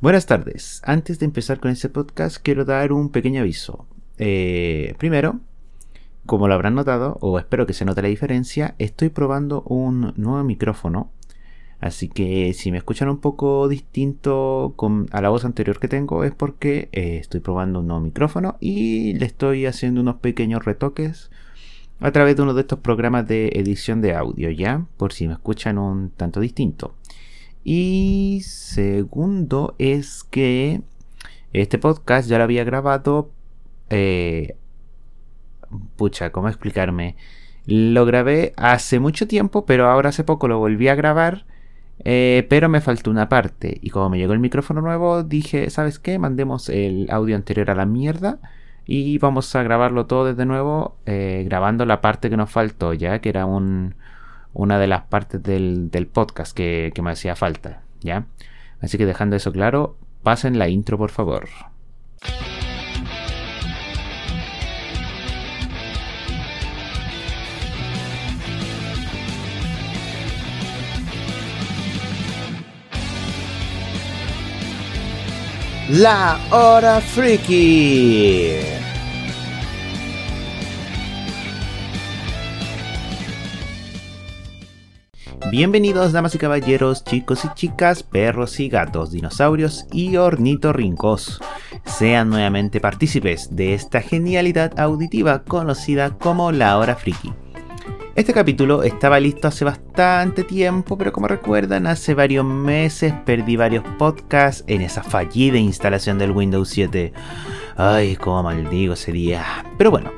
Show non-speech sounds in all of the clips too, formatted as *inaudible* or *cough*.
Buenas tardes. Antes de empezar con este podcast, quiero dar un pequeño aviso. Eh, primero, como lo habrán notado, o espero que se note la diferencia, estoy probando un nuevo micrófono. Así que si me escuchan un poco distinto a la voz anterior que tengo es porque eh, estoy probando un nuevo micrófono y le estoy haciendo unos pequeños retoques a través de uno de estos programas de edición de audio, ¿ya? Por si me escuchan un tanto distinto. Y segundo es que este podcast ya lo había grabado. Eh, pucha, ¿cómo explicarme? Lo grabé hace mucho tiempo, pero ahora hace poco lo volví a grabar. Eh, pero me faltó una parte. Y como me llegó el micrófono nuevo, dije, ¿sabes qué? Mandemos el audio anterior a la mierda. Y vamos a grabarlo todo desde nuevo, eh, grabando la parte que nos faltó, ya que era un, una de las partes del, podcast que, que me hacía falta, ¿ya? Así que dejando eso claro, pasen la intro por favor. La hora friki. Bienvenidos damas y caballeros, chicos y chicas, perros y gatos, dinosaurios y ornitorrincos. Sean nuevamente partícipes de esta genialidad auditiva conocida como la hora friki. Este capítulo estaba listo hace bastante tiempo, pero como recuerdan, hace varios meses perdí varios podcasts en esa fallida instalación del Windows 7. Ay, cómo maldigo ese día. Pero bueno,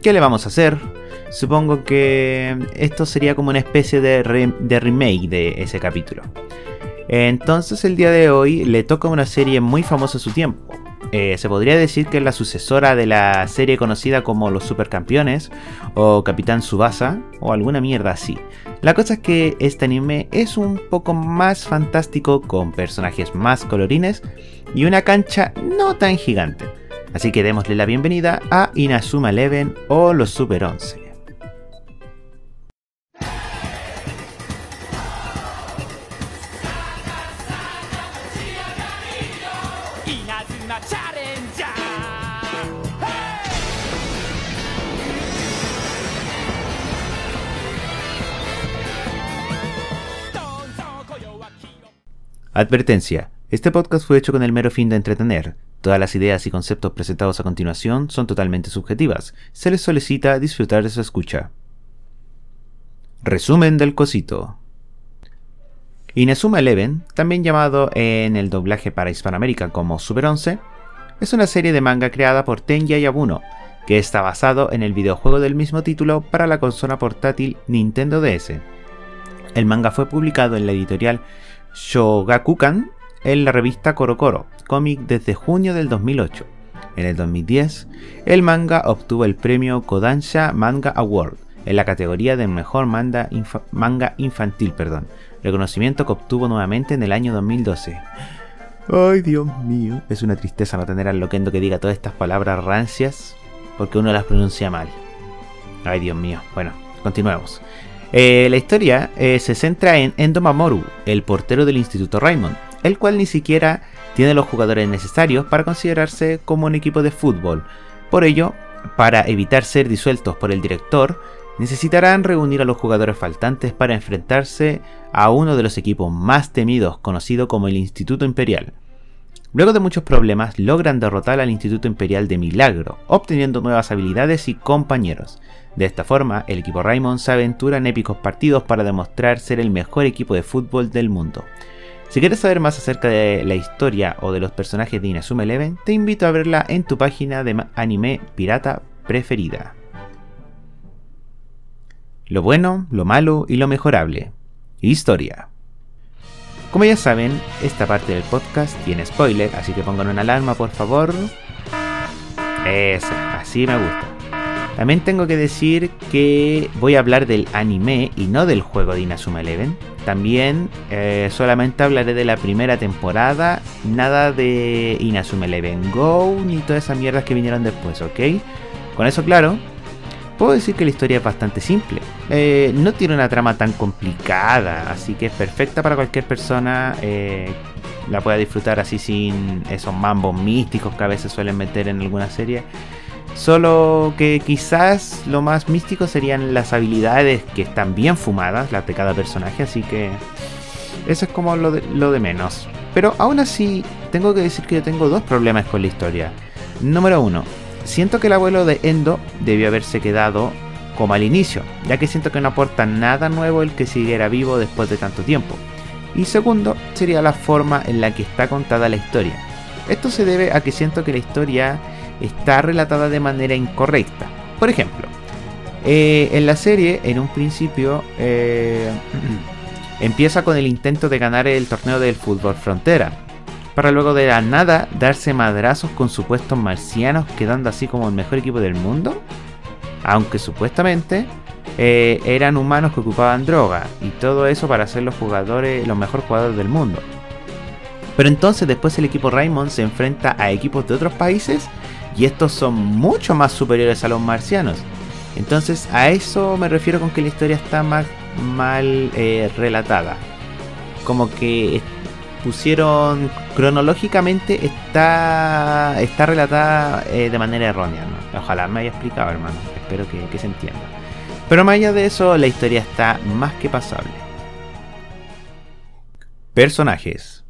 ¿qué le vamos a hacer? Supongo que esto sería como una especie de, remake de ese capítulo. Entonces el día de hoy le toca una serie muy famosa a su tiempo. Eh, se podría decir que es la sucesora de la serie conocida como Los Supercampeones o Capitán Subasa o alguna mierda así. La cosa es que este anime es un poco más fantástico con personajes más colorines y una cancha no tan gigante. Así que démosle la bienvenida a Inazuma Eleven o Los Super 11. Advertencia. Este podcast fue hecho con el mero fin de entretener. Todas las ideas y conceptos presentados a continuación son totalmente subjetivas. Se les solicita disfrutar de su escucha. Resumen del cosito. Inazuma Eleven, también llamado en el doblaje para Hispanoamérica como Super 11, es una serie de manga creada por Tenya Yabuno, que está basado en el videojuego del mismo título para la consola portátil Nintendo DS. El manga fue publicado en la editorial Shogakukan en la revista Koro Koro, cómic desde junio del 2008. En el 2010, el manga obtuvo el premio Kodansha Manga Award en la categoría de mejor manga, manga infantil, perdón, reconocimiento que obtuvo nuevamente en el año 2012. Ay, Dios mío, es una tristeza no tener al loquendo que diga todas estas palabras rancias, porque uno las pronuncia mal. Ay, Dios mío. Bueno, continuemos. Eh, la historia eh, se centra en Endo Mamoru, el portero del Instituto Raymond, el cual ni siquiera tiene los jugadores necesarios para considerarse como un equipo de fútbol. Por ello, para evitar ser disueltos por el director, necesitarán reunir a los jugadores faltantes para enfrentarse a uno de los equipos más temidos conocido como el Instituto Imperial. Luego de muchos problemas, logran derrotar al Instituto Imperial de Milagro, obteniendo nuevas habilidades y compañeros. De esta forma, el equipo Raymond se aventura en épicos partidos para demostrar ser el mejor equipo de fútbol del mundo. Si quieres saber más acerca de la historia o de los personajes de Inazuma Eleven, te invito a verla en tu página de anime pirata preferida. Lo bueno, lo malo y lo mejorable. Historia. Como ya saben, esta parte del podcast tiene spoiler, así que pongan una alarma por favor. Eso, así me gusta. También tengo que decir que voy a hablar del anime y no del juego de Inazuma Eleven. También eh, solamente hablaré de la primera temporada, nada de Inazuma Eleven Go ni todas esas mierdas que vinieron después, ¿ok? Con eso claro, puedo decir que la historia es bastante simple. Eh, no tiene una trama tan complicada, así que es perfecta para cualquier persona eh, la pueda disfrutar así sin esos mambos místicos que a veces suelen meter en alguna serie. Solo que quizás lo más místico serían las habilidades que están bien fumadas, las de cada personaje, así que eso es como lo de, lo de menos. Pero aún así, tengo que decir que yo tengo dos problemas con la historia. Número uno, siento que el abuelo de Endo debió haberse quedado como al inicio, ya que siento que no aporta nada nuevo el que siguiera vivo después de tanto tiempo. Y segundo, sería la forma en la que está contada la historia. Esto se debe a que siento que la historia está relatada de manera incorrecta. Por ejemplo, eh, en la serie, en un principio, eh, *clears throat* empieza con el intento de ganar el torneo del fútbol frontera, para luego de la nada darse madrazos con supuestos marcianos, quedando así como el mejor equipo del mundo, aunque supuestamente eh, eran humanos que ocupaban droga, y todo eso para ser los jugadores, los mejores jugadores del mundo. Pero entonces después el equipo Raymond se enfrenta a equipos de otros países y estos son mucho más superiores a los marcianos. Entonces a eso me refiero con que la historia está más mal eh, relatada. Como que pusieron cronológicamente está, está relatada eh, de manera errónea. Ojalá me haya explicado, hermano. Espero que, que se entienda. Pero más allá de eso, la historia está más que pasable. Personajes.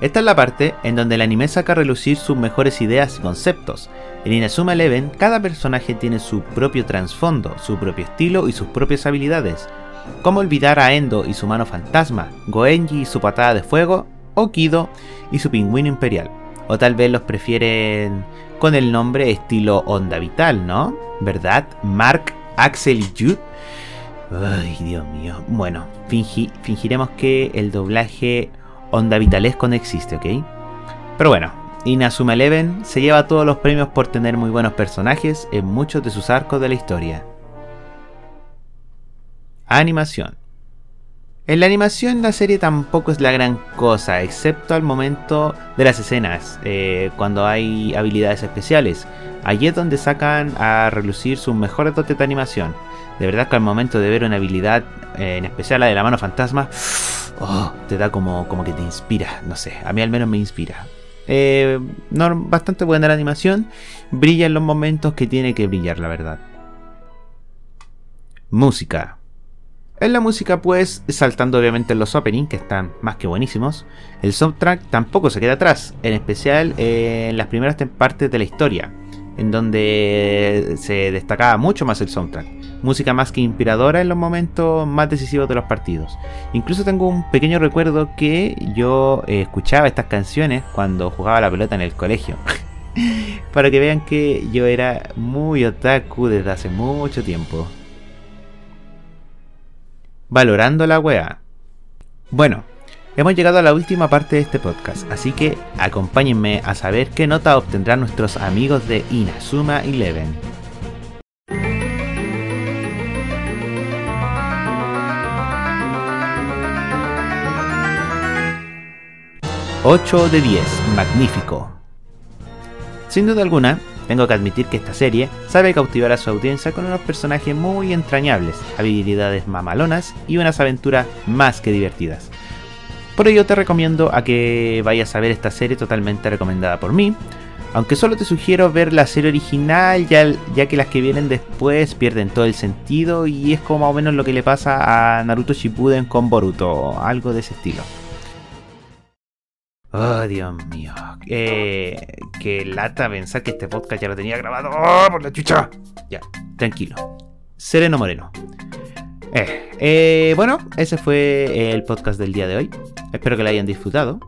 Esta es la parte en donde el anime saca a relucir sus mejores ideas y conceptos. En Inazuma Eleven, cada personaje tiene su propio trasfondo, su propio estilo y sus propias habilidades. ¿Cómo olvidar a Endo y su mano fantasma, Goenji y su patada de fuego, o Kido y su pingüino imperial? O tal vez los prefieren con el nombre estilo Onda Vital, ¿no? ¿Verdad? Mark, Axel y Jude. Ay, Dios mío. Bueno, fingiremos que el doblaje onda vitalesco no existe, ¿ok? Pero bueno, Inazuma Eleven se lleva todos los premios por tener muy buenos personajes en muchos de sus arcos de la historia. Animación. En la animación la serie tampoco es la gran cosa, excepto al momento de las escenas, eh, cuando hay habilidades especiales. Allí es donde sacan a relucir sus mejores dotes de animación. De verdad que al momento de ver una habilidad, eh, en especial la de la mano fantasma, *sighs* oh, te da como, como que te inspira, no sé, a mí al menos me inspira. Eh, bastante buena la animación, brilla en los momentos que tiene que brillar, la verdad. Música. En la música, pues, saltando obviamente en los openings, que están más que buenísimos, el soundtrack tampoco se queda atrás, en especial en las primeras partes de la historia, en donde se destacaba mucho más el soundtrack música más que inspiradora en los momentos más decisivos de los partidos. Incluso tengo un pequeño recuerdo que yo eh, escuchaba estas canciones cuando jugaba la pelota en el colegio. *laughs* Para que vean que yo era muy otaku desde hace mucho tiempo. Valorando la wea. Bueno, hemos llegado a la última parte de este podcast, así que acompáñenme a saber qué nota obtendrán nuestros amigos de Inazuma Eleven. 8 de 10, magnífico. Sin duda alguna, tengo que admitir que esta serie sabe cautivar a su audiencia con unos personajes muy entrañables, habilidades mamalonas y unas aventuras más que divertidas. Por ello te recomiendo a que vayas a ver esta serie totalmente recomendada por mí, aunque solo te sugiero ver la serie original ya, que las que vienen después pierden todo el sentido y es como más o menos lo que le pasa a Naruto Shippuden con Boruto, algo de ese estilo. Oh, Dios mío. Eh, qué lata pensar que este podcast ya lo tenía grabado. ¡Oh, por la chucha! Ya, tranquilo. Sereno Moreno. Eh, eh, bueno, ese fue el podcast del día de hoy. Espero que lo hayan disfrutado.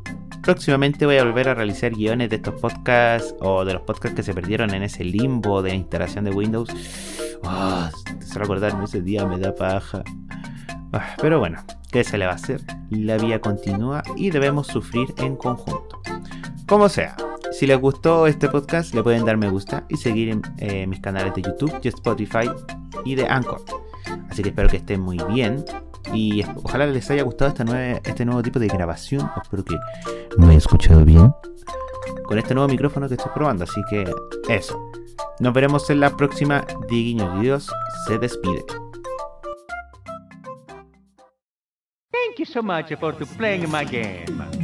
Próximamente voy a volver a realizar guiones de estos podcasts o de los podcasts que se perdieron en ese limbo de instalación de Windows. Oh, solo acordarme ese día me da paja. Ah, pero bueno, ¿qué se le va a hacer? La vida continúa y debemos sufrir en conjunto. Como sea, si les gustó este podcast, le pueden dar me gusta y seguir en eh, mis canales de YouTube, de Spotify y de Anchor. Así que espero que estén muy bien y ojalá les haya gustado esta este nuevo tipo de grabación. Espero que me he escuchado bien con este nuevo micrófono que estoy probando. Así que eso. Nos veremos en la próxima. Diguiño Dios se despide. So much for playing my game.